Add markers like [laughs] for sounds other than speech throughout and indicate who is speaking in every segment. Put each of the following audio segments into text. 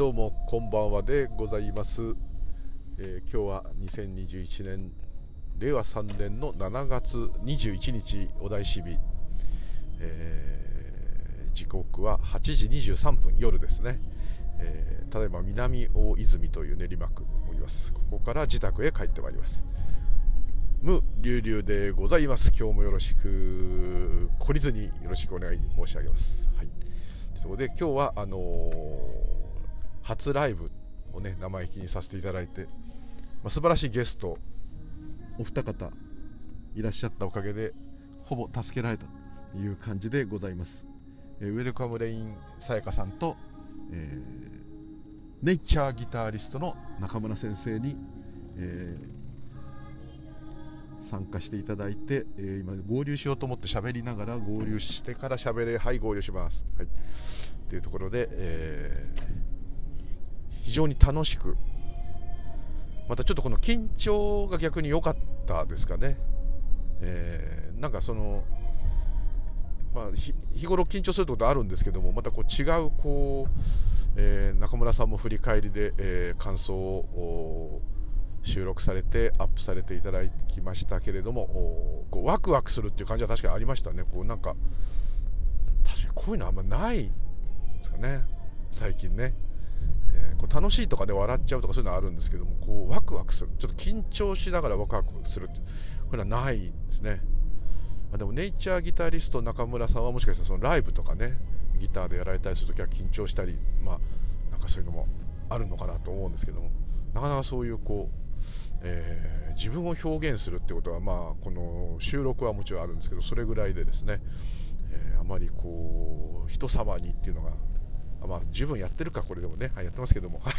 Speaker 1: どうもこんばんはでございます、えー、今日は2021年令和3年の7月21日お題し日、えー、時刻は8時23分夜ですね、えー、ただいま南大泉という練馬区おります。ここから自宅へ帰ってまいります。無流々でございます。今日もよろしく懲りずによろしくお願い申し上げます。はい。そこで今日はあのー初ライブをね生意気にさせていただいて、まあ、素晴らしいゲストお二方いらっしゃったおかげでほぼ助けられたという感じでございます、えー、ウェルカムレインさやかさんと、えー、ネイチャーギタリストの中村先生に、えー、参加していただいて、えー、今合流しようと思って喋りながら合流してから喋れはい合流します、はい、というところで、えー非常に楽しく。またちょっとこの緊張が逆に良かったですかね、えー、なんかその、まあ、日頃緊張することあるんですけどもまたこう違うこう、えー、中村さんも振り返りで、えー、感想を収録されてアップされていただきましたけれどもこうワクワクするっていう感じは確かにありましたね。こうなんか確かにこういうのあんまないですかね。最近ね。えー、こう楽しいとかで笑っちゃうとかそういうのはあるんですけどもこうワクワクする。ちょっと緊張しながらワクワクするってこれはないですね、あ、でもネイチャーギタリスト中村さんはもしかしたらそのライブとかねギターでやられたりする時は緊張したりまあなんかそういうのもあるのかなと思うんですけどもなかなかそういうこう、えー、自分を表現するってことはまあこの収録はもちろんあるんですけどそれぐらいでですね、えー、あまりこう人様にっていうのがまあ十分やってるかこれでもね、はい、やってますけども、はい。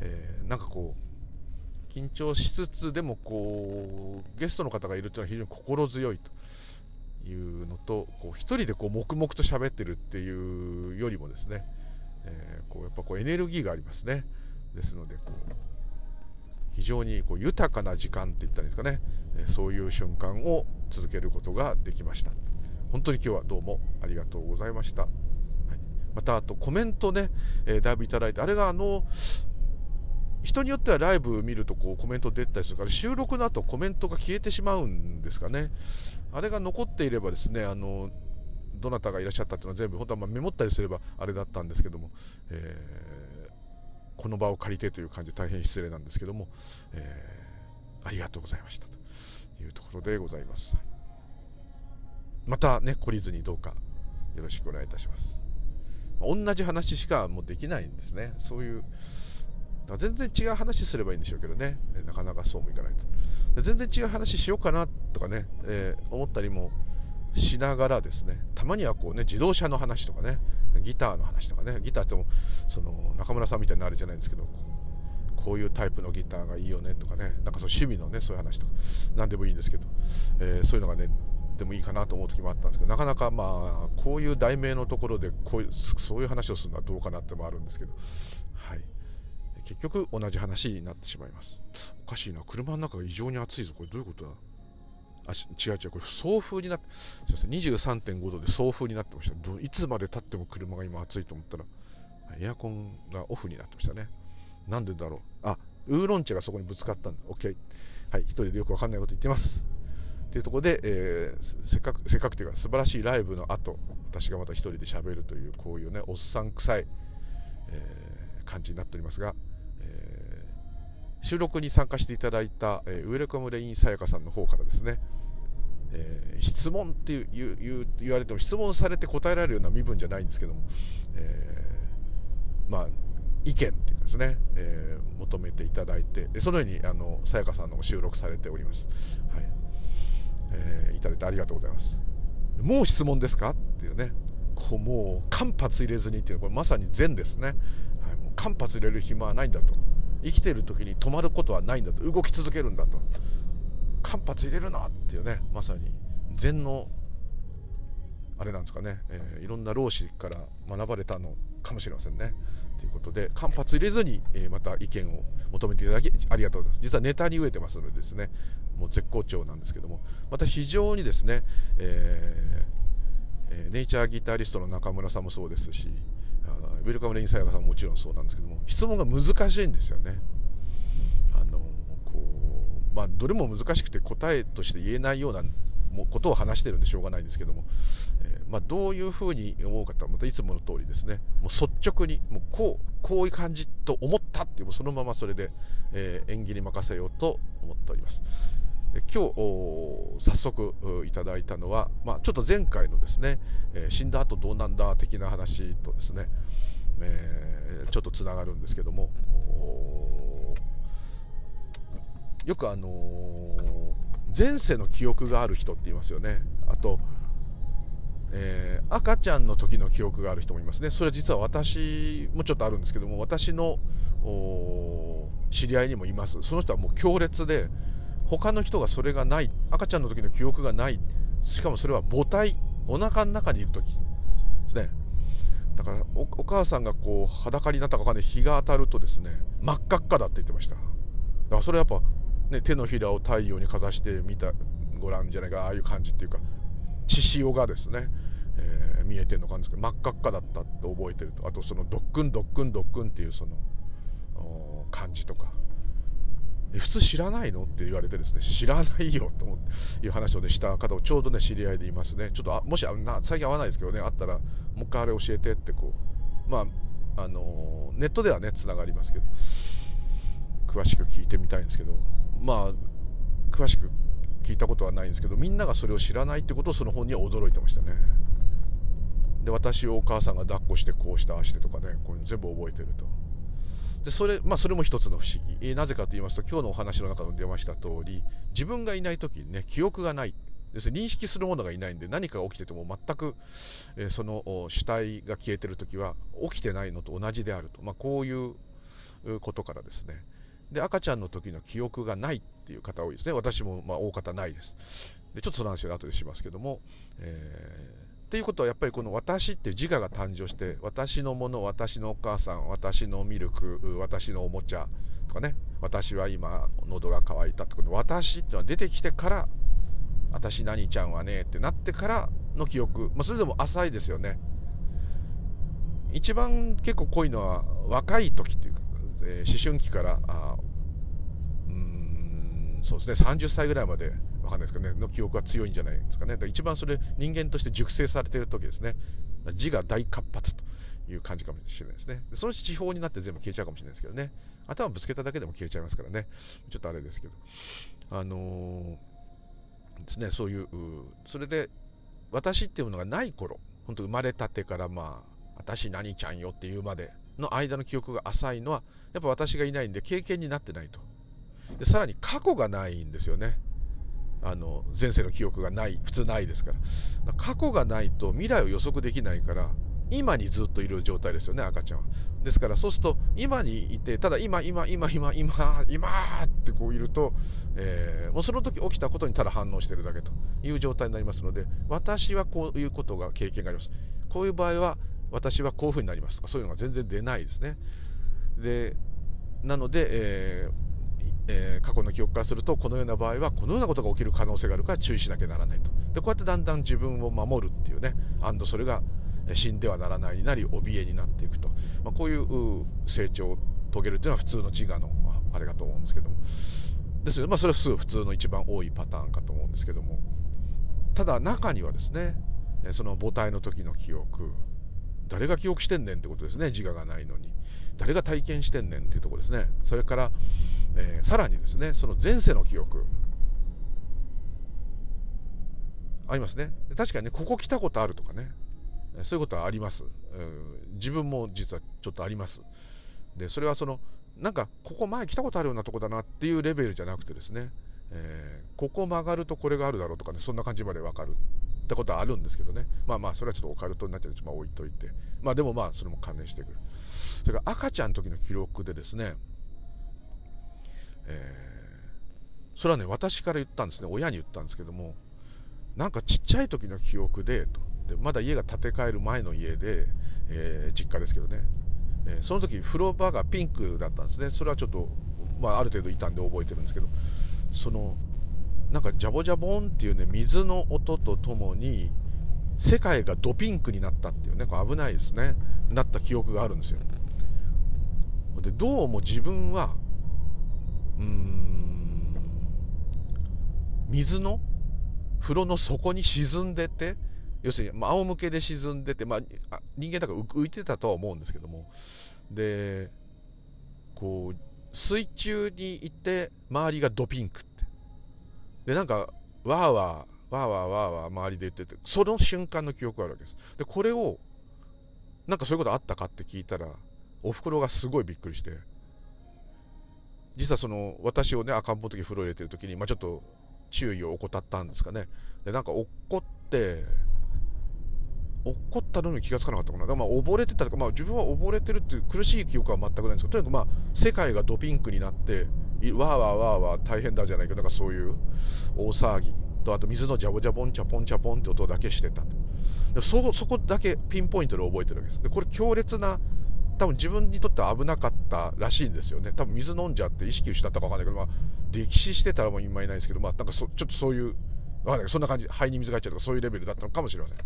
Speaker 1: えー、なんかこう緊張しつつでもこうゲストの方がいるというのは非常に心強いと。いうのとこう1人でこう黙々と喋ってるっていうよりもですね、えー、こうやっぱこうエネルギーがありますね。ですのでこう非常にこう豊かな時間って言ったらいいですかね。えそういう瞬間を続けることができました。本当に今日はどうもありがとうございました。またあとコメントね、えー、だいぶいただいて、あれがあの、人によってはライブ見るとこうコメント出たりするから収録の後コメントが消えてしまうんですかね。あれが残っていればですねあのどなたがいらっしゃったっていうのは全部本当はまメモったりすればあれだったんですけども、えー、この場を借りてという感じで大変失礼なんですけども、えー、ありがとうございましたというところでございます。またね懲りずにどうかよろしくお願いいたします。同じ話しかもうできないんですね。そういう全然違う話すればいいんでしょうけどね。なかなかそうもいかないと。全然違う話しようかなとかね、えー、思ったりもしながらですねたまにはこうね自動車の話とかねギターの話とかねギターってもその中村さんみたいになるじゃないんですけどこういうタイプのギターがいいよねとかねなんかその趣味のねそういう話とか何でもいいんですけど、えー、そういうのがねでもいいかなと思う時もあったんですけどなかなかまあこういう題名のところでこういうそういう話をするのはどうかなってもあるんですけど、はい、結局同じ話になってしまいます。おかしいな。車の中が異常に暑いぞ。これどういうことだ？あ違う違う。これ送風になってすみません。23.5度で送風になってました。いつまでたっても車が今暑いと思ったらエアコンがオフになってましたね。なんでだろう。あウーロン茶がそこにぶつかったんだ。OK はい。一人でよくわかんないこと言ってます。っていうところで、えー、せっかくせっかくというか素晴らしいライブの後私がまた一人で喋るというこういうねおっさん臭い、えー、感じになっておりますが、えー、収録に参加していただいた、えー、ウェルカムレインさやかさんの方からですね、えー、質問っていう言言われても質問されて答えられるような身分じゃないんですけども、えー、まあ意見っていうかですね、えー、求めていただいてそのようにあのさやかさんのも収録されております。はいえー、いただいてありがとうございます。もう質問ですか？っていうね。こうもう間髪入れずにっていうこれまさに善ですね、はい、もう間髪入れる暇はないんだと。生きてる時に止まることはないんだと。動き続けるんだと。間髪入れるなっていうねまさに禅のあれなんですかね、えー、いろんな老子から学ばれたのかもしれませんね。ということで間髪入れずに、えー、また意見を求めていただきありがとうございます。実はネタに飢えてますのでですね。もう絶好調なんですけどもまた非常にですね、えー、ネイチャーギタリストの中村さんもそうですしウェルカムレインサヤカさんももちろんそうなんですけども質問が難しいんですよね。あのこうまあ、どれも難しくて答えとして言えないようなことを話してるんでしょうがないんですけども、えー、まあ、どういうふうに思うかとまたいつもの通りですねもう率直にもうこうこういう感じと思ったっていうそのままそれで、えー、演技に任せようと思っております。今日早速いただいたのは、まあ、ちょっと前回のですね、えー、死んだ後どうなんだ的な話とですね、えー、ちょっとつながるんですけどもよくあのー、前世の記憶がある人って言いますよね。あと、えー、赤ちゃんの時の記憶がある人もいますね。それは実は私もちょっとあるんですけども私の知り合いにもいます。その人はもう強烈で他の人がそれがない。赤ちゃんの時の記憶がない。しかもそれは母体。お腹の中にいる時。ですね。だからお母さんがこう裸になったか分かんない。日が当たるとですね。真っ赤っかだって言ってました。だからそれやっぱ、ね、手のひらを太陽にかざしてみたご覧じゃないか。ああいう感じっていうか血潮がですね、えー、見えてるのかんですけど真っ赤っかだったって覚えてると。あとそのドックンドックンドックンっていうその感じとか。普通知らないの？って言われてですね知らないよという話をねした方をちょうどね知り合いでいますね。ちょっとあもしな最近会わないですけどねあったらもう一回あれ教えてってこうまああのネットではねつながりますけど詳しく聞いてみたいんですけどまあ詳しく聞いたことはないんですけどみんながそれを知らないってことをその本には驚いてましたね。で私をお母さんが抱っこしてこうしてああしてとかねこういうの全部覚えてると。でそれ,、まあ、それも一つの不思議、えー、なぜかと言いますと今日のお話の中に出ました通り自分がいない時にね記憶がない。要するに認識するものがいないんで何かが起きてても全く、えー、その主体が消えてる時は起きてないのと同じであると、まあ、こういうことからですね。で赤ちゃんの時の記憶がないっていう方多いですね。私もまあ大方ないです。でちょっとその話は後でしますけども、えーっていうことはやっぱりこの私っていう自我が誕生して私のもの私のお母さん私のミルク私のおもちゃとかね私は今喉が渇いたってこと私っていうのは出てきてから私何ちゃんはねってなってからの記憶、まあ、それでも浅いですよね。一番結構濃いのは若い時っていうか、えー、思春期からあそうですね。30歳ぐらいまでわかんないですけどね。の記憶が強いんじゃないですかね。一番それ人間として熟成されている時ですね。字が大活発という感じかもしれないですね。そのうち地方になって全部消えちゃうかもしれないですけどね。頭ぶつけただけでも消えちゃいますからね。ちょっとあれですけど。あのー、ですね。そういうそれで私っていうものがない頃。本当生まれたてからまあ私何ちゃんよっていうまでの間の記憶が浅いのはやっぱ私がいないんで経験になってないと。でさらに過去がないんですよね。あの前世の記憶がない普通ないですから。過去がないと未来を予測できないから今にずっといる状態ですよね赤ちゃんは。ですからそうすると今にいてただ今今今今今今ってこういると、えー、もうその時起きたことにただ反応してるだけという状態になりますので私はこういうことが経験があります。こういう場合は私はこういうふうになりますとかそういうのが全然出ないですね。でなので、えーえー、過去の記憶からするとこのような場合はこのようなことが起きる可能性があるから注意しなきゃならないと。でこうやってだんだん自分を守るっていうねアンドそれが死んではならないになり怯えになっていくと、まあ、こういう成長を遂げるっていうのは普通の自我のあれかと思うんですけども。ですよまあそれは普通の一番多いパターンかと思うんですけども。ただ中にはですねその母体の時の記憶誰が記憶してんねんってことですね。自我がないのに。誰が体験してんねんっていうとこですね。それからえー、さらにですねその前世の記憶。ありますね。確かにねここ来たことあるとかね。そういうことはあります、うん、自分も実はちょっとあります。でそれはそのなんかここ前来たことあるようなとこだなっていうレベルじゃなくてですね、えー、ここ曲がるとこれがあるだろうとかねそんな感じまで分かる。ってことはあるんですけどね。まあまあそれはちょっとオカルトになっちゃう。まあ置いといて。まあでもまあそれも関連してくる。それから赤ちゃんの時の記録でですね。えー、それはね私から言ったんですね。親に言ったんですけども。なんかちっちゃい時の記憶でと。でまだ家が建て替える前の家で、えー、実家ですけどね、えー、その時風呂場がピンクだったんですね。それはちょっと、まあ、ある程度いたんで覚えてるんですけど。そのなんかジャボジャボンっていうね水の音とともに世界がドピンクになったっていうねこれ危ないですね。なった記憶があるんですよ。でどうも自分はうん水の風呂の底に沈んでて要するに、仰向けで沈んでて、まあ、人間だから浮いてたとは思うんですけども。でこう水中にいて周りがドピンクでなんかわーわーわーわーわーわー周りで言っててその瞬間の記憶があるわけです。でこれをなんかそういうことあったかって聞いたらおふくろがすごいびっくりして実はその私をね赤ん坊の時風呂入れてる時に、まあ、ちょっと注意を怠ったんですかね。でなんか怒って怒ったのに気がつかなかったかな、まあ、溺れてたとか、まあ、自分は溺れてるっていう苦しい記憶は全くないんですけど、とにかくまあ世界がドピンクになって、わーわーわーわー大変だじゃないけど、なんかそういう大騒ぎと、あと水のジャボジャボンチャポンチャポンって音だけしてたと。そそこだけピンポイントで覚えてるわけです。でこれ強烈な多分自分にとっては危なかったらしいんですよね。多分水飲んじゃって意識失ったか分かんないけど、まあ、溺死してたらもう今いないですけど、まあ、なんかそちょっとそういう、わかんないそんな感じ、肺に水が入っちゃうとかそういうレベルだったのかもしれません。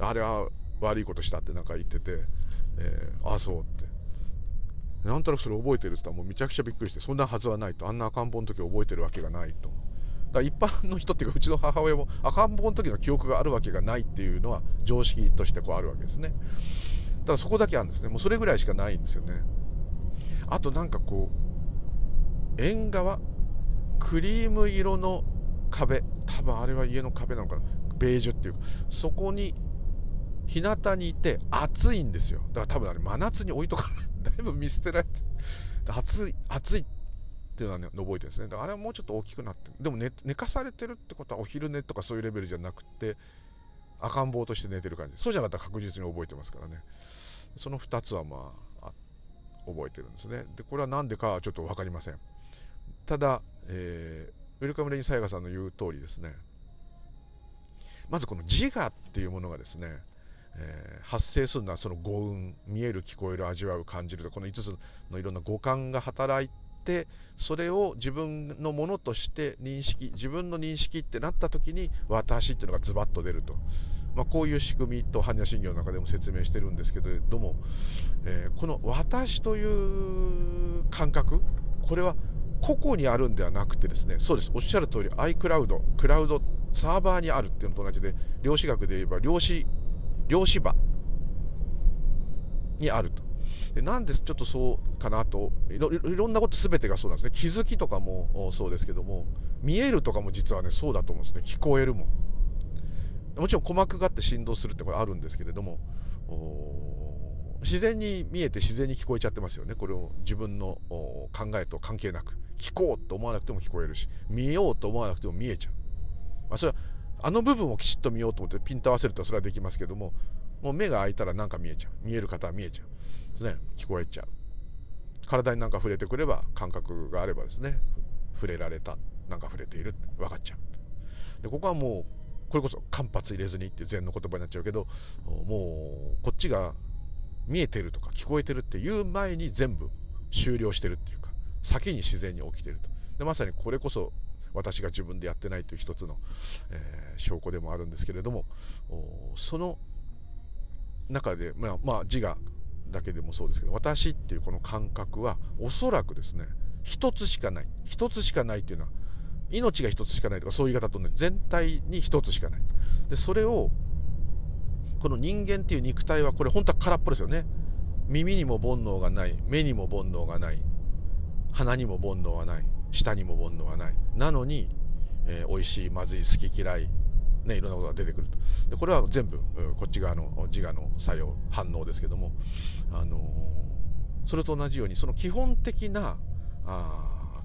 Speaker 1: あれは悪いことしたってなんか言ってて、えー、ああそうって。なんとなくそれ覚えてるって言ったらもうめちゃくちゃびっくりしてそんなはずはないと。あんな赤ん坊の時覚えてるわけがないと。だ一般の人っていうかうちの母親も赤ん坊の時の記憶があるわけがないっていうのは常識としてこうあるわけですね。ただそこだけあるんですね。もうそれぐらいしかないんですよね。あとなんかこう縁側クリーム色の壁。多分あれは家の壁なのかな。ベージュっていうか。そこに日向にいて暑いんですよ。だから多分あれ真夏に置いとかだいぶ見捨てられて。暑い暑いっていうのは、ね、覚えてるんですね。だからあれはもうちょっと大きくなってでも寝寝かされてるってことはお昼寝とかそういうレベルじゃなくて赤ん坊として寝てる感じ。そうじゃなかったら確実に覚えてますからね。その2つはまあ覚えてるんですね。でこれは何でかはちょっと分かりません。ただ、えー、ウェルカムレインサイガさんの言う通りですね。まずこの自我っていうものがですねえー、発生するのはその五運見える聞こえる味わう感じるとこの5つのいろんな五感が働いてそれを自分のものとして認識自分の認識ってなった時に私っていうのがズバッと出ると、まあ、こういう仕組みと般若心経の中でも説明してるんですけれども、えー、この私という感覚これは個々にあるんではなくてですねそうです。おっしゃる通り iCloud クラウドサーバーにあるっていうのと同じで量子学で言えば量子漁師場にあると。でなんでちょっとそうかなと。いろいろんなこと全てがそうなんですね。気づきとかもそうですけども。見えるとかも実はねそうだと思うんですね。聞こえるももちろん鼓膜があって振動するってこれあるんですけれども。自然に見えて自然に聞こえちゃってますよね。これを自分の考えと関係なく。聞こうと思わなくても聞こえるし。見ようと思わなくても見えちゃう、まあ、それはあの部分をきちっと見ようと思ってピント合わせるとそれはできますけどももう目が開いたら何か見えちゃう。見える方は見えちゃう。ね聞こえちゃう。体に何か触れてくれば感覚があればですね。触れられた。何か触れている。分かっちゃう。でここはもうこれこそ間髪入れずにって禅の言葉になっちゃうけどもうこっちが見えてるとか聞こえてるっていう前に全部終了してるっていうか先に自然に起きてると。でまさにこれこそ私が自分でやってないという一つの、えー、証拠でもあるんですけれどもその中で、まあ、まあ、自我だけでもそうですけど私っていうこの感覚はおそらくですね一つしかない。一つしかないっていうのは命が一つしかないとかそういう言い方とね全体に一つしかない。でそれをこの人間っていう肉体はこれ本当は空っぽですよね。耳にも煩悩がない目にも煩悩がない鼻にも煩悩がない。舌にも煩悩はない。なのに、えー、美味しいまずい好き嫌いね、いろんなことが出てくると。でこれは全部こっち側の自我の作用反応ですけども、あのー、それと同じようにその基本的なあ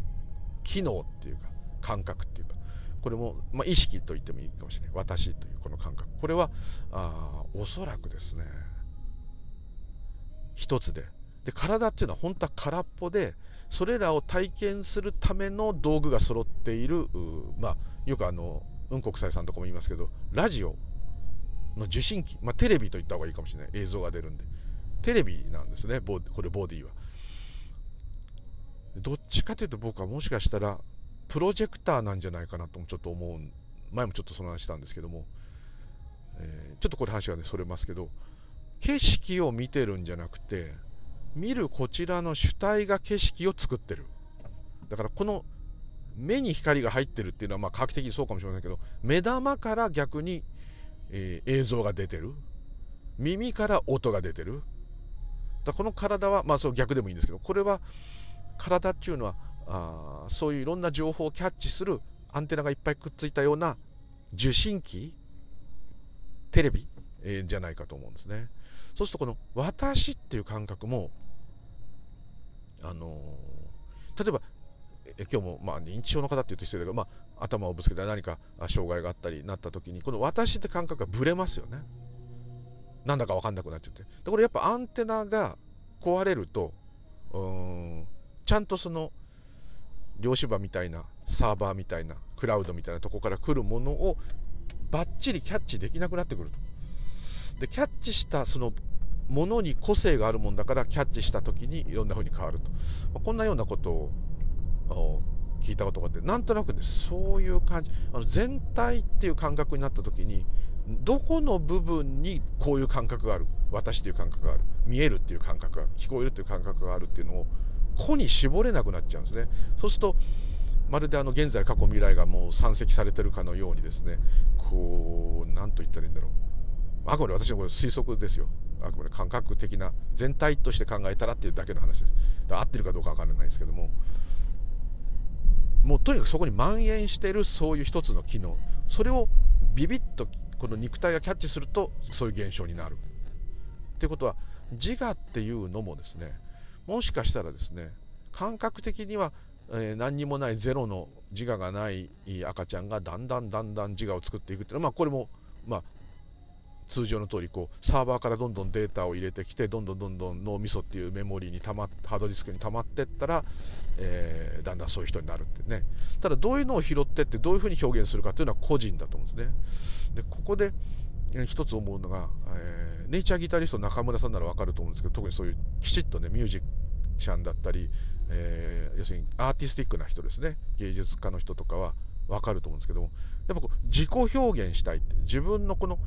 Speaker 1: 機能っていうか感覚っていうかこれも、まあ、意識と言ってもいいかもしれない。私というこの感覚。これはあおそらくですね一つでで体っていうのは本当は空っぽでそれらを体験するための道具が揃っているまあ、よくあの雲国際さんとかも言いますけどラジオの受信機、まあ、テレビと言った方がいいかもしれない。映像が出るんで。テレビなんですねこれボディは。どっちかというと僕はもしかしたらプロジェクターなんじゃないかなともちょっと思う前もちょっとその話したんですけども、えー、ちょっとこれ話がねそれますけど景色を見てるんじゃなくて見るこちらの主体が景色を作ってる。だからこの目に光が入ってるっていうのはまあ科学的にそうかもしれませんけど目玉から逆に、えー、映像が出てる。耳から音が出てる。だこの体はまあそう逆でもいいんですけどこれは体っていうのはあそういういろんな情報をキャッチするアンテナがいっぱいくっついたような受信機テレビ、えー、じゃないかと思うんですね。そうするとこの私っていう感覚もあのー、例えば今日もまあ認知症の方っていうと失礼だけど、まあ、頭をぶつけた何か障害があったりなった時にこの私って感覚がぶれますよね。なんだか分かんなくなっちゃって。でこれやっぱアンテナが壊れるとちゃんとその量子場みたいなサーバーみたいなクラウドみたいなとこから来るものをバッチリキャッチできなくなってくると。でキャッチしたそのものに個性があるもんだからキャッチした時にいろんな風に変わると、ま、こんなようなことを聞いたことがあってなんとなくねそういう感じあの全体っていう感覚になった時にどこの部分にこういう感覚がある？私という感覚がある？見えるっていう感覚がある？聞こえるっていう感覚があるっていうのを個に絞れなくなっちゃうんですね。そうするとまるであの現在過去未来がもう山積されてるかのようにですねこう何と言ったらいいんだろう。あくまで私のこれ推測ですよ。あくまで感覚的な全体として考えたらっていうだけの話です。合ってるかどうか分からないですけども。もうとにかくそこに蔓延しているそういう一つの機能。それをビビッとこの肉体がキャッチするとそういう現象になる。っていうことは自我っていうのもですねもしかしたらですね感覚的には、えー、何にもないゼロの自我がない赤ちゃんがだんだんだんだん自我を作っていくっていうのは、まあ、これも、まあ、通常の通りこりサーバーからどんどんデータを入れてきてどんどんどんどん脳みそっていうメモリーにたまハードディスクに溜まってったら、えー、だんだんそういう人になるってね。ただどういうのを拾ってってどういうふうに表現するかっていうのは個人だと思うんですね。でここで一つ思うのが、えー、ネイチャーギタリスト中村さんなら分かると思うんですけど特にそういうきちっとねミュージシャンだったり、えー、要するにアーティスティックな人ですね。芸術家の人とかは分かると思うんですけどもやっぱこう自己表現したいって自分のこの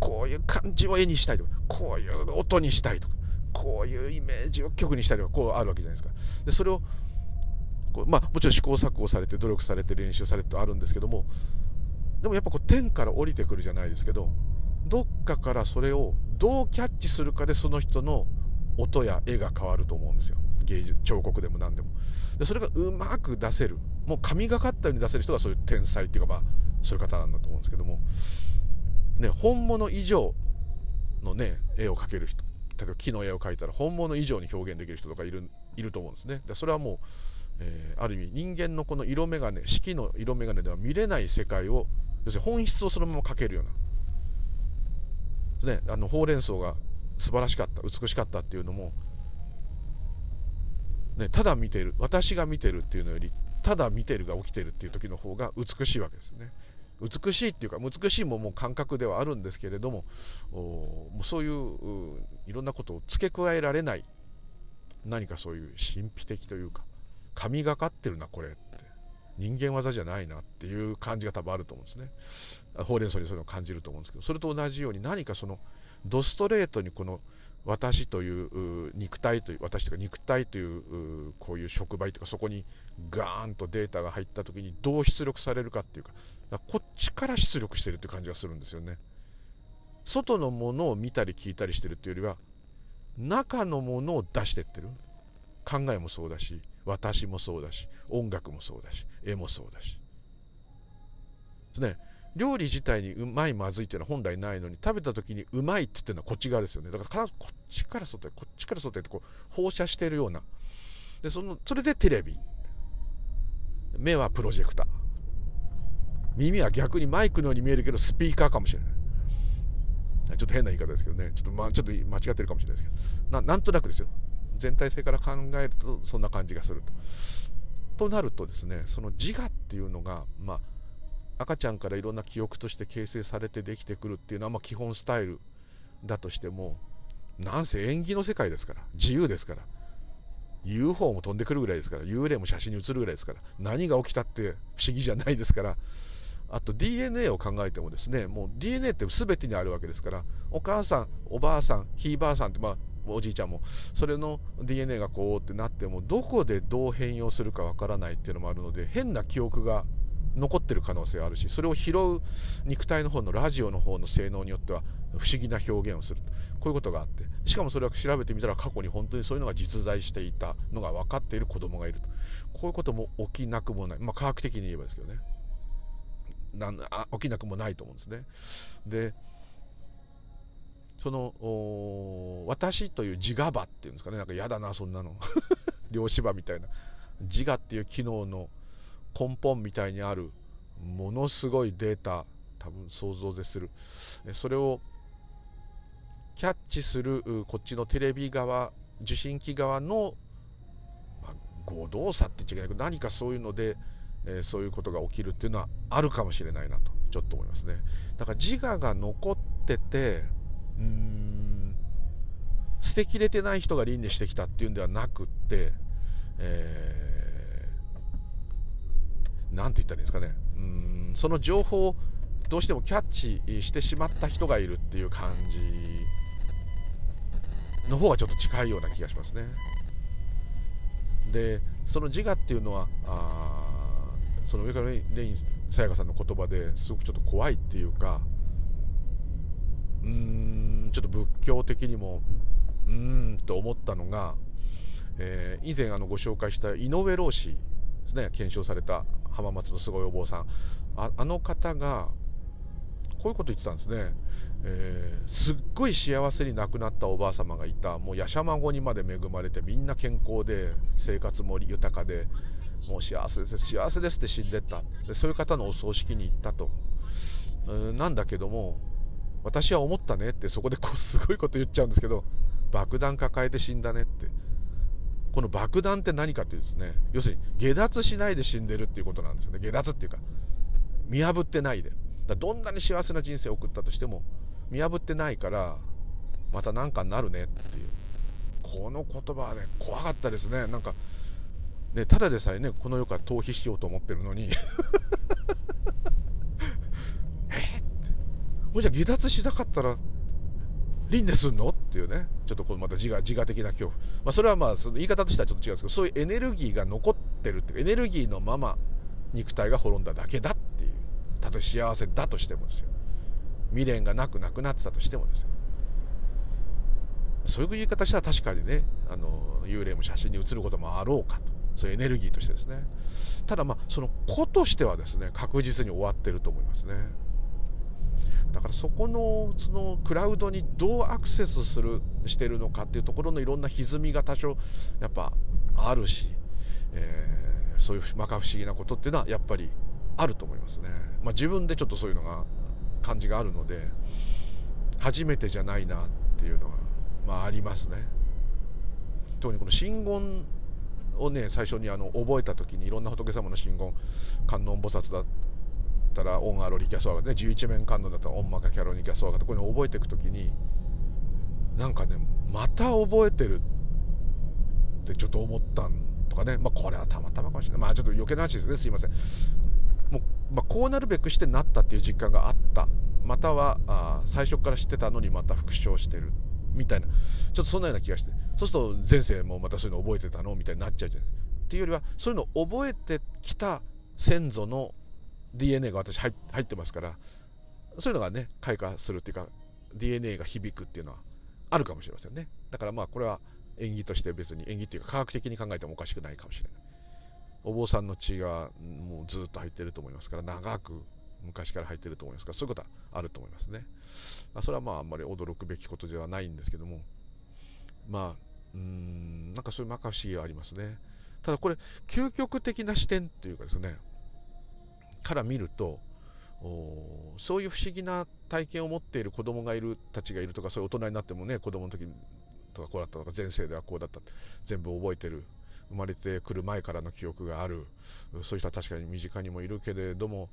Speaker 1: こういう感じを絵にしたいとかこういう音にしたいとかこういうイメージを曲にしたいとかこうあるわけじゃないですか。でそれをこうまあもちろん試行錯誤されて努力されて練習されてとあるんですけどもでもやっぱこう天から降りてくるじゃないですけどどっかからそれをどうキャッチするかでその人の音や絵が変わると思うんですよ。芸術彫刻でも何でも。でそれがうまく出せる。もう神がかったように出せる人がそういう天才っていうかまあそういう方なんだと思うんですけども、ね、本物以上のね絵を描ける人例えば木の絵を描いたら本物以上に表現できる人とかいるいると思うんですね。でそれはもう、えー、ある意味人間のこの色眼鏡四季の色眼鏡では見れない世界を要するに本質をそのまま描けるような、ね、あのほうれん草が素晴らしかった美しかったっていうのも、ね、ただ見てる私が見てるっていうのよりただ見てるが起きてるっていう時の方が美しいわけですね。美しいっていうか美しいももう感覚ではあるんですけれどもそういういろんなことを付け加えられない何かそういう神秘的というか神がかってるなこれって。人間技じゃないなっていう感じが多分あると思うんですね。ほうれん草にそういうのを感じると思うんですけどそれと同じように何かそのドストレートにこの私という肉体という私というか肉体というこういう触媒というかそこにガーンとデータが入った時にどう出力されるかっていうかこっちから出力してるって感じがするんですよね。外のものを見たり聞いたりしてるっていうよりは中のものを出してってる。考えもそうだし私もそうだし音楽もそうだし絵もそうだし。ね。料理自体にうまいまずいっていうのは本来ないのに食べた時にうまいって言ってるのはこっち側ですよね。だからこっちから外へこっちから外へってこう放射してるような。でそのそれでテレビ。目はプロジェクター。耳は逆にマイクのように見えるけどスピーカーかもしれない。ちょっと変な言い方ですけどね。ちょっと,、まあ、ちょっと間違ってるかもしれないですけど。なんとなくですよ。全体性から考えるとそんな感じがすると。となるとですねその自我っていうのがまあ赤ちゃんからいろんな記憶として形成されてできてくるっていうのはま基本スタイルだとしてもなんせ演技の世界ですから。自由ですから。UFO も飛んでくるぐらいですから。幽霊も写真に写るぐらいですから。何が起きたって不思議じゃないですから。あと DNA を考えてもですねもう DNA って全てにあるわけですからお母さんおばあさんひいばあさんってまあおじいちゃんもそれの DNA がこうってなってもどこでどう変容するかわからないっていうのもあるので変な記憶が残ってる可能性あるしそれを拾う肉体の方のラジオの方の性能によっては不思議な表現をする。こういうことがあってしかもそれは調べてみたら過去に本当にそういうのが実在していたのが分かっている子供がいると。こういうことも起きなくもない、まあ、科学的に言えばですけどね。なんあ起きなくもないと思うんですね。でその私という自我場っていうんですかね。なんか嫌だなそんなの。漁師場みたいな。自我っていう機能の根本みたいにあるものすごいデータ多分想像でする。それをキャッチするこっちのテレビ側受信機側の、まあ、誤動作って言っちゃいけないけど何かそういうので、えー、そういうことが起きるっていうのはあるかもしれないなとちょっと思いますねだから自我が残っててうーん捨てきれてない人が輪廻してきたっていうんではなくって、えー、なんて言ったらいいんですかねうんその情報をどうしてもキャッチしてしまった人がいるっていう感じの方がちょっと近いような気がしますね。でその自我っていうのはあその上からレインさやかさんの言葉ですごくちょっと怖いっていうかうーんちょっと仏教的にもうーんと思ったのが、えー、以前あのご紹介した井上老子ですね検証された浜松のすごいお坊さん。ああの方がこういうこと言ってたんですね、えー、すっごい幸せに亡くなったおばあ様がいた。もうやしゃ孫にまで恵まれてみんな健康で生活も豊かで。もう幸せです。幸せですって死んでった。でそういう方のお葬式に行ったと、なんだけども私は思ったねってそこでこうすごいこと言っちゃうんですけど爆弾抱えて死んだねって。この爆弾って何かっていうとですね要するに下脱しないで死んでるっていうことなんですよね。下脱っていうか見破ってないで。だどんなに幸せな人生を送ったとしても見破ってないからまた何かになるねっていう。この言葉はね怖かったですね。なんかねただでさえねこの世から逃避しようと思ってるのに。[laughs] えっもうじゃあ離脱しなかったら輪廻すんの？っていうね。ちょっとこのまた自我自我的な恐怖、まあ、それはまあその言い方としてはちょっと違うんですけどそういうエネルギーが残ってるっていうエネルギーのまま肉体が滅んだだけだっていう。たとえ幸せだとしてもですよ。未練がなくなくなってたとしてもですよ。そういう言い方したら確かにねあの幽霊も写真に写ることもあろうかと。そういうエネルギーとしてですね。ただまあその子としてはですね確実に終わってると思いますね。だからそこのそのクラウドにどうアクセスするしてるのかっていうところのいろんな歪みが多少やっぱあるし、えー、そういう摩訶不思議なことっていうのはやっぱりあると思いますね、まあ、自分でちょっとそういうのが感じがあるので初めてじゃないなっていうのが、まあ、ありますね。特にこの真言をね最初にあの覚えた時にいろんな仏様の真言観音菩薩だったらオンアロリキャソワガね十一面観音だったらオンマカキャロニキャソワガとこういうのを覚えていく時になんかねまた覚えてるってちょっと思ったんとかね。まあこれはたまたまかもしれない。まあちょっと余計な話ですね。すいません。もう、まあ、こうなるべくしてなったっていう実感があった。またはあ最初から知ってたのにまた復唱してる。みたいな。ちょっとそんなような気がして。そうすると前世もまたそういうの覚えてたの？みたいになっちゃうじゃない。ですかっていうよりはそういうのを覚えてきた先祖の DNA が私入ってますからそういうのがね開花するっていうか DNA が響くっていうのはあるかもしれませんね。だからまあこれは演技として別に演技っていうか科学的に考えてもおかしくないかもしれない。お坊さんの血がもうずっと入ってると思いますから長く昔から入ってると思いますからそういうことはあると思いますね、ま、それはまああんまり驚くべきことではないんですけども。まあうんなんかそういう摩訶不思議はありますね。ただこれ究極的な視点というかですね。から見るとそういう不思議な体験を持っている子供がいるたちがいるとかそういう大人になってもね子供の時とかこうだったとか前世ではこうだった全部覚えてる生まれてくる前からの記憶があるそういう人は確かに身近にもいるけれども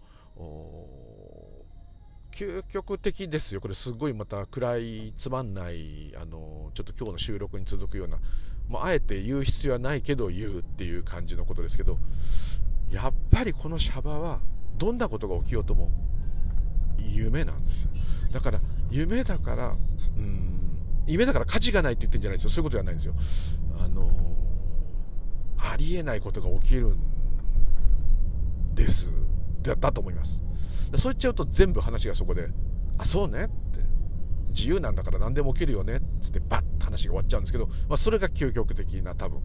Speaker 1: 究極的ですよ。これすごいまた暗いつまんないあのちょっと今日の収録に続くような、まあ、あえて言う必要はないけど言うっていう感じのことですけど。やっぱりこのシャバはどんなことが起きようとも夢なんですだから夢だからうん夢だから価値がないって言ってるんじゃないですよ。そういうことじゃないんですよ。あのありえないことが起きるんです。だだと思います。そう言っちゃうと全部話がそこで「あそうね」って。自由なんだから何でも起きるよねっつってバッと話が終わっちゃうんですけど、まあ、それが究極的な多分、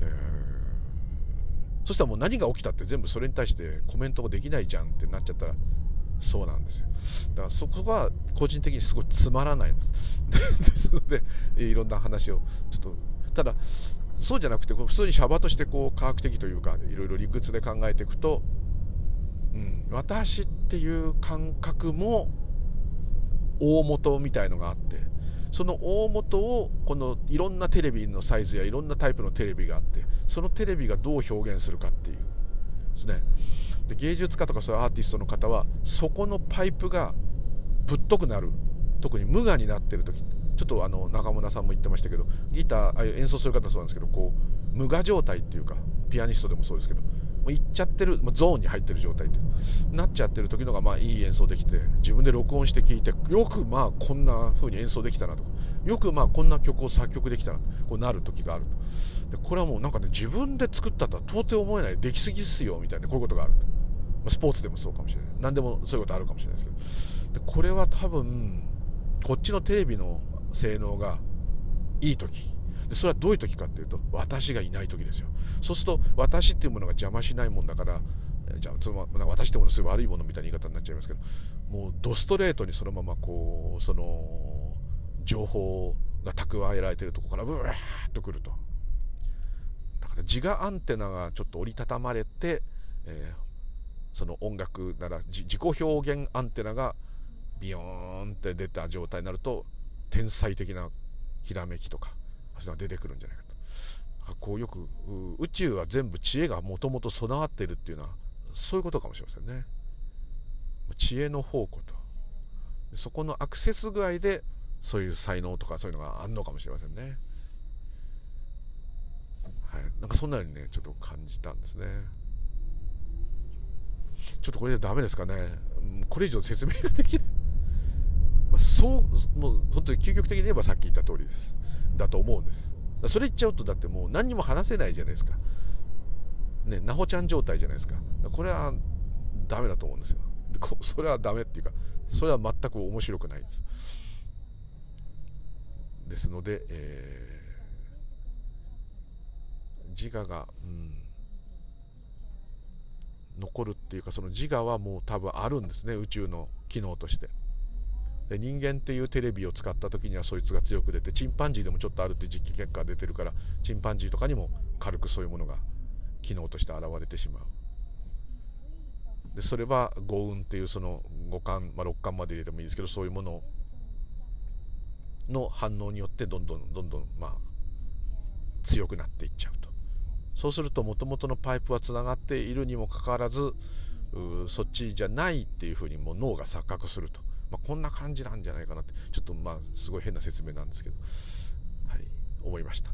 Speaker 1: えー、そしたらもう何が起きたって全部それに対してコメントができないじゃんってなっちゃったらそうなんですよ。だからそこは個人的にすごいつまらないです。[laughs] ですのでいろんな話をちょっとただそうじゃなくて普通にシャバとしてこう科学的というかいろいろ理屈で考えていくと、うん、私っていう感覚も大元みたいのがあってその大元をこのいろんなテレビのサイズやいろんなタイプのテレビがあってそのテレビがどう表現するかっていう。ですね。で芸術家とかそういうアーティストの方はそこのパイプがぶっとくなる。特に無我になってる時ちょっとあの中村さんも言ってましたけどギター演奏する方そうなんですけどこう無我状態っていうかピアニストでもそうですけどう行っちゃってる、まゾーンに入ってる状態ってなっちゃってる時のがまあいい演奏できて自分で録音して聴いてよくまあこんな風に演奏できたなとか。よくまあこんな曲を作曲できたなこうなる時があると。でこれはもうなんかね自分で作ったとは到底思えないできすぎっすよみたいなこういうことがあるスポーツでもそうかもしれない。何でもそういうことあるかもしれないですけど。でこれは多分こっちのテレビの性能がいい時。でそれはどういう時かっていうと私がいない時ですよ。そうすると私っていうものが邪魔しないもんだからじゃあその私ってものすごい悪いものみたいな言い方になっちゃいますけどもうドストレートにそのままこうその情報が蓄えられてるとこからブワーッとくると。だから自我アンテナがちょっと折りたたまれて、えー、その音楽なら自己表現アンテナがビヨーンって出た状態になると天才的なひらめきとかそういうのが出てくるんじゃないかこうよく宇宙は全部知恵がもともと備わっているっていうのはそういうことかもしれませんね。知恵の宝庫と。そこのアクセス具合でそういう才能とかそういうのがあんのかもしれませんね。はい。なんかそんなようにねちょっと感じたんですね。ちょっとこれでダメですかね。これ以上説明ができない。まあ、そうもう本当に究極的に言えばさっき言った通りです。だと思うんです。それ言っちゃうとだってもう何にも話せないじゃないですか。ねなほちゃん状態じゃないですか。これはダメだと思うんですよ。それはダメっていうかそれは全く面白くないです。ですので、えー、自我が、うん、残るっていうかその自我はもう多分あるんですね。宇宙の機能として。で人間っていうテレビを使った時にはそいつが強く出てチンパンジーでもちょっとあるって実験結果が出てるからチンパンジーとかにも軽くそういうものが機能として現れてしまう。でそれは五運っていうその五感、まあ、六感まで入れてもいいですけどそういうものの反応によってどんどんどんどんまあ強くなっていっちゃうと。そうするともともとのパイプはつながっているにもかかわらずそっちじゃないっていうふうにも脳が錯覚すると。まあ、こんな感じなんじゃないかなってちょっとまあすごい変な説明なんですけど、はい、思いました。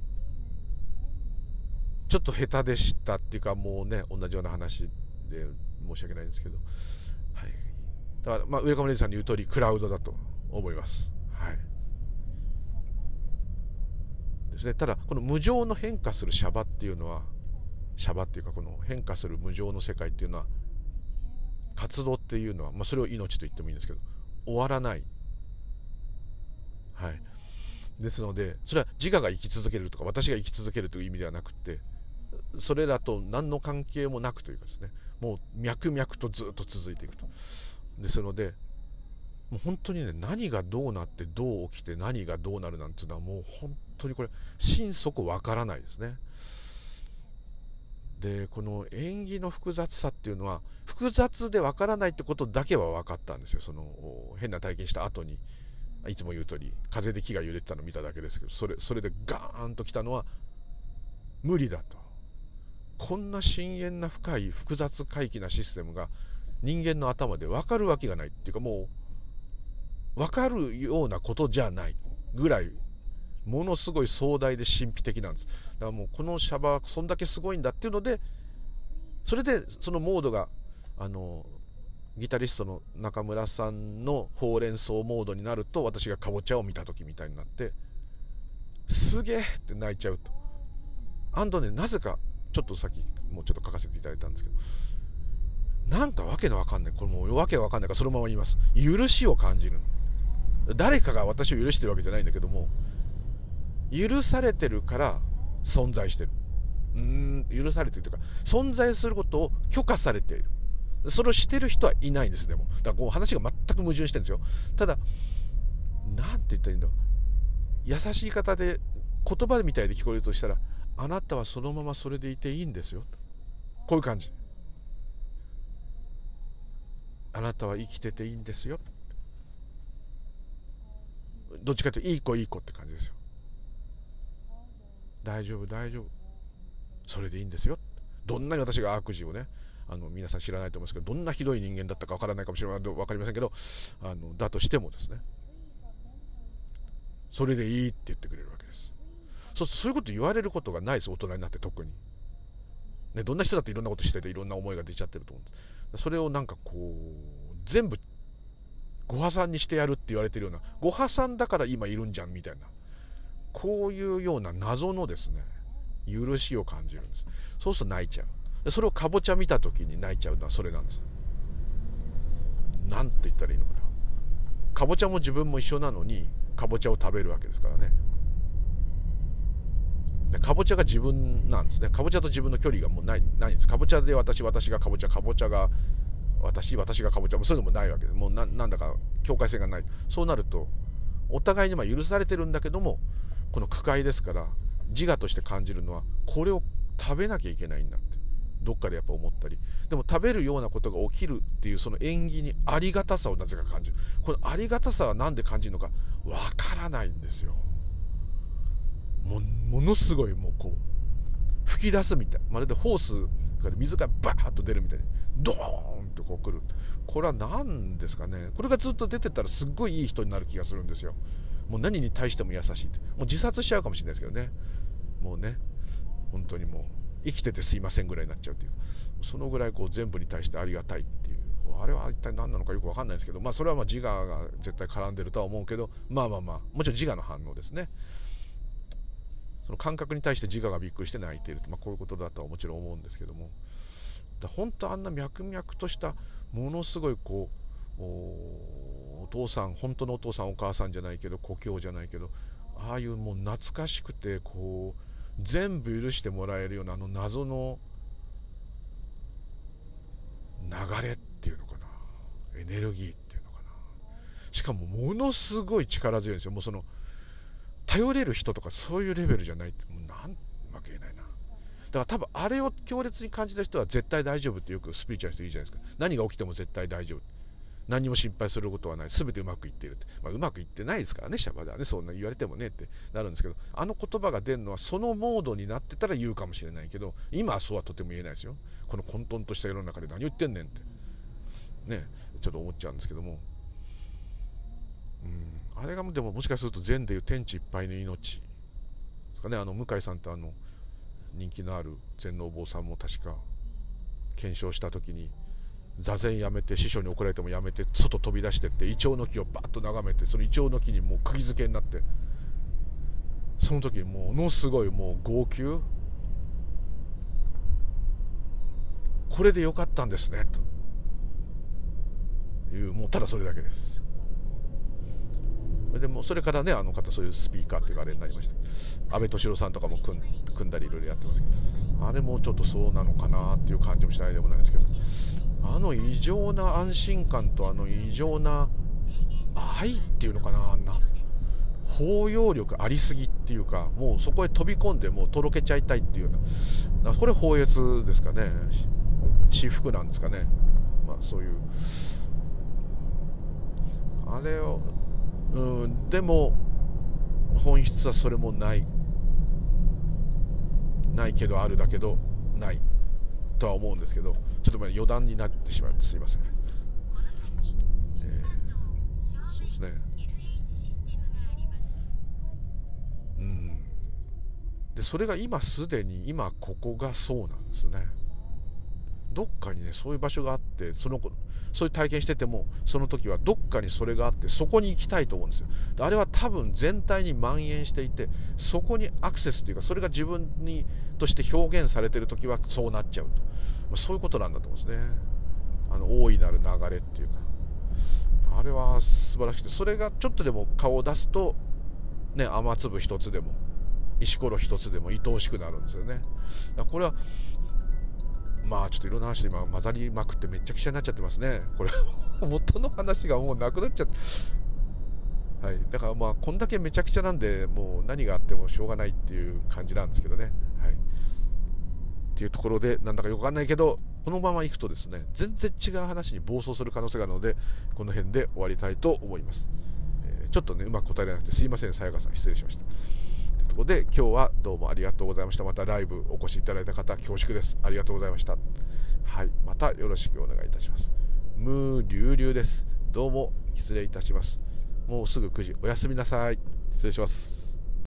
Speaker 1: ちょっと下手でしたっていうかもうね同じような話で申し訳ないんですけど、はい、だからまあ上岡レイさんに言う通りクラウドだと思います。はい。ですね。ただこの無常の変化するシャバっていうのはシャバっていうかこの変化する無常の世界っていうのは活動っていうのは、まあ、それを命と言ってもいいんですけど終わらない、はい、ですのでそれは自我が生き続けるとか私が生き続けるという意味ではなくてそれだと何の関係もなくというかですね。もう脈々とずっと続いていくと。ですのでもう本当にね何がどうなってどう起きて何がどうなるなんていうのはもう本当にこれ心底わからないですね。でこの縁起の複雑さっていうのは複雑でわからないってことだけは分かったんですよ。その変な体験した後に。いつも言う通り風で木が揺れてたの見ただけですけどそれそれでガーンときたのは無理だと。こんな深淵な深い複雑回帰なシステムが人間の頭で分かるわけがないっていうかもう分かるようなことじゃないぐらいものすごい壮大で神秘的なんです。だからもうこのシャバはそんだけすごいんだっていうのでそれでそのモードがあのギタリストの中村さんのほうれん草モードになると私がかぼちゃを見た時みたいになってすげえって泣いちゃうと。アンドねなぜかちょっとさっきもうちょっと書かせていただいたんですけどなんかわけのわかんない。これもうわけわかんないからそのまま言います。許しを感じる誰かが私を許してるわけじゃないんだけども許されてるから存在してる。うん許されてるというか存在することを許可されている。それをしてる人はいないんですでも。だからこう話が全く矛盾してるんですよ。ただ何て言ったらいいんだ優しい方で言葉みたいで聞こえるとしたらあなたはそのままそれでいていいんですよ。こういう感じ。あなたは生きてていいんですよ。どっちかというといい子いい子って感じですよ。大丈夫大丈夫。それでいいんですよ。どんなに私が悪事をねあの皆さん知らないと思いますけどどんなひどい人間だったかわからないかもしれない分かりませんけどあのだとしてもですねそれでいいって言ってくれるわけです。そうそういうこと言われることがないです大人になって特に、ね、どんな人だっていろんなことしてていろんな思いが出ちゃってると思うんです。それをなんかこう全部ご破産にしてやるって言われてるようなご破産だから今いるんじゃんみたいな。こういうような謎のですね許しを感じるんです。そうすると泣いちゃう。それをかぼちゃ見た時に泣いちゃうのはそれなんです。何て言ったらいいのかな。かぼちゃも自分も一緒なのにかぼちゃを食べるわけですからね。かぼちゃが自分なんです。ねかぼちゃと自分の距離がもうないないんです。かぼちゃで私私がかぼちゃかぼちゃが私私がかぼちゃもそういうのもないわけです。もうなんだか境界線がない。そうなるとお互いにま許されてるんだけどもこの句会ですから自我として感じるのはこれを食べなきゃいけないんだってどっかでやっぱ思ったり。でも食べるようなことが起きるっていうその縁起にありがたさをなぜか感じる。このありがたさは何で感じるのかわからないんですよ。もものすごいもうこう吹き出すみたい。まるでホースから水がバーッと出るみたいにドーンとこう来る。これは何ですかね。これがずっと出てたらすっごいいい人になる気がするんですよ。もう何に対しても優しいもう自殺しちゃうかもしれないですけどね。もうね本当にもう生きててすいませんぐらいになっちゃうっていう。そのぐらいこう全部に対してありがたいっていう。あれは一体何なのかよく分かんないですけど。まあそれはまあ自我が絶対絡んでるとは思うけど。まあまあまあもちろん自我の反応ですね。その感覚に対して自我がびっくりして泣いていると、まあ、こういうことだとはもちろん思うんですけども。本当あんな脈々としたものすごいこう父さん本当のお父さんお母さんじゃないけど故郷じゃないけどああいうもう懐かしくてこう全部許してもらえるようなあの謎の流れっていうのかな。エネルギーっていうのかな。しかもものすごい力強いんですよ。もうその頼れる人とかそういうレベルじゃないってもうなんうまく言えないな。だから多分あれを強烈に感じた人は絶対大丈夫ってよくスピーチャーの人言うじゃないですか。何が起きても絶対大丈夫。何も心配することはない。全てうまくいっているって、まあ、うまくいってないですからね。シャバではね。そんな言われてもねってなるんですけど。あの言葉が出るのはそのモードになってたら言うかもしれないけど今はそうはとても言えないですよ。この混沌とした世の中で何を言ってんねんって。ね。ちょっと思っちゃうんですけども。うん。あれがでももしかすると禅でいう天地いっぱいの命ですかね。あの向井さんってあの人気のある禅のお坊さんも確か検証した時に座禅やめて師匠に怒られてもやめて外飛び出してってイチョウの木をバッと眺めてそのイチョウの木にもう釘付けになってその時ものすごいもう号泣。これでよかったんですねと。いうもうただそれだけです。でもそれからねあの方そういうスピーカーっていうかあれになりました安倍敏郎さんとかも組んだりいろいろやってますけどあれもちょっとそうなのかなっていう感じもしないでもないですけどあの異常な安心感とあの異常な愛っていうのかなあんな。包容力ありすぎっていうかもうそこへ飛び込んでもうとろけちゃいたいっていうな。これ法悦ですかね。私服なんですかね。まあそういう。あれをうんでも本質はそれもない。ないけどあるだけどない。とは思うんですけどちょっと余談になってしまってすいません、えー、そうですね。うん。でそれが今すでに今ここがそうなんですね。どっかにねそういう場所があってそのそういう体験しててもその時はどっかにそれがあってそこに行きたいと思うんですよ。あれは多分全体に蔓延していてそこにアクセスというかそれが自分にとして表現されてる時はそうなっちゃうと。そういうことなんだと思うんですね。あの大いなる流れっていうか。あれは素晴らしくてそれがちょっとでも顔を出すとね雨粒一つでも石ころ一つでも愛おしくなるんですよね。これはまあちょっといろんな話で今混ざりまくってめっちゃくちゃになっちゃってますね。これ [laughs] 元の話がもうなくなっちゃって。はい。だからまあこんだけめちゃくちゃなんでもう何があってもしょうがないっていう感じなんですけどね。はい。っていうところでなんだかよくわかんないけどこのまま行くとですね全然違う話に暴走する可能性があるのでこの辺で終わりたいと思います、えー、ちょっとねうまく答えられなくてすいませんさやかさん。失礼しました。ということで今日はどうもありがとうございました。またライブお越しいただいた方恐縮です。ありがとうございました。はい。またよろしくお願いいたします。ムーリュウリュウです。どうも失礼いたします。もうすぐ9時おやすみなさい。失礼します。